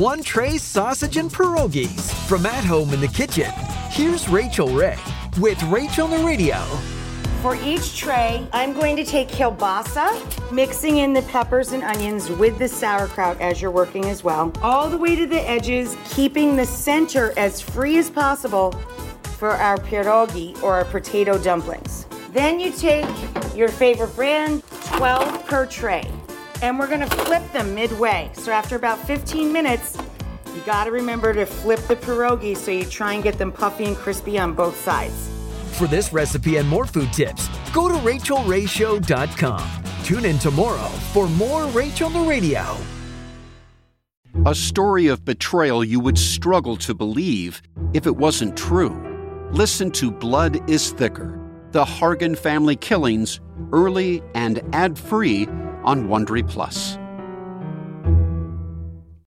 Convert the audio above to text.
One tray sausage and pierogies from at home in the kitchen. Here's Rachael Ray with Rachael on the Radio. For each tray, I'm going to take kielbasa, mixing in the peppers and onions with the sauerkraut as you're working as well, all the way to the edges, keeping the center as free as possible for our pierogi or our potato dumplings. Then you take your favorite brand, 12 per tray, and we're gonna flip them midway. So after about 15 minutes, you gotta remember to flip the pierogi so you try and get them puffy and crispy on both sides. For this recipe and more food tips, go to rachaelrayshow.com. Tune in tomorrow for more Rachael on the Radio. A story of betrayal you would struggle to believe if it wasn't true. Listen to Blood is Thicker The Hargan Family Killings early and ad free on Wondery Plus.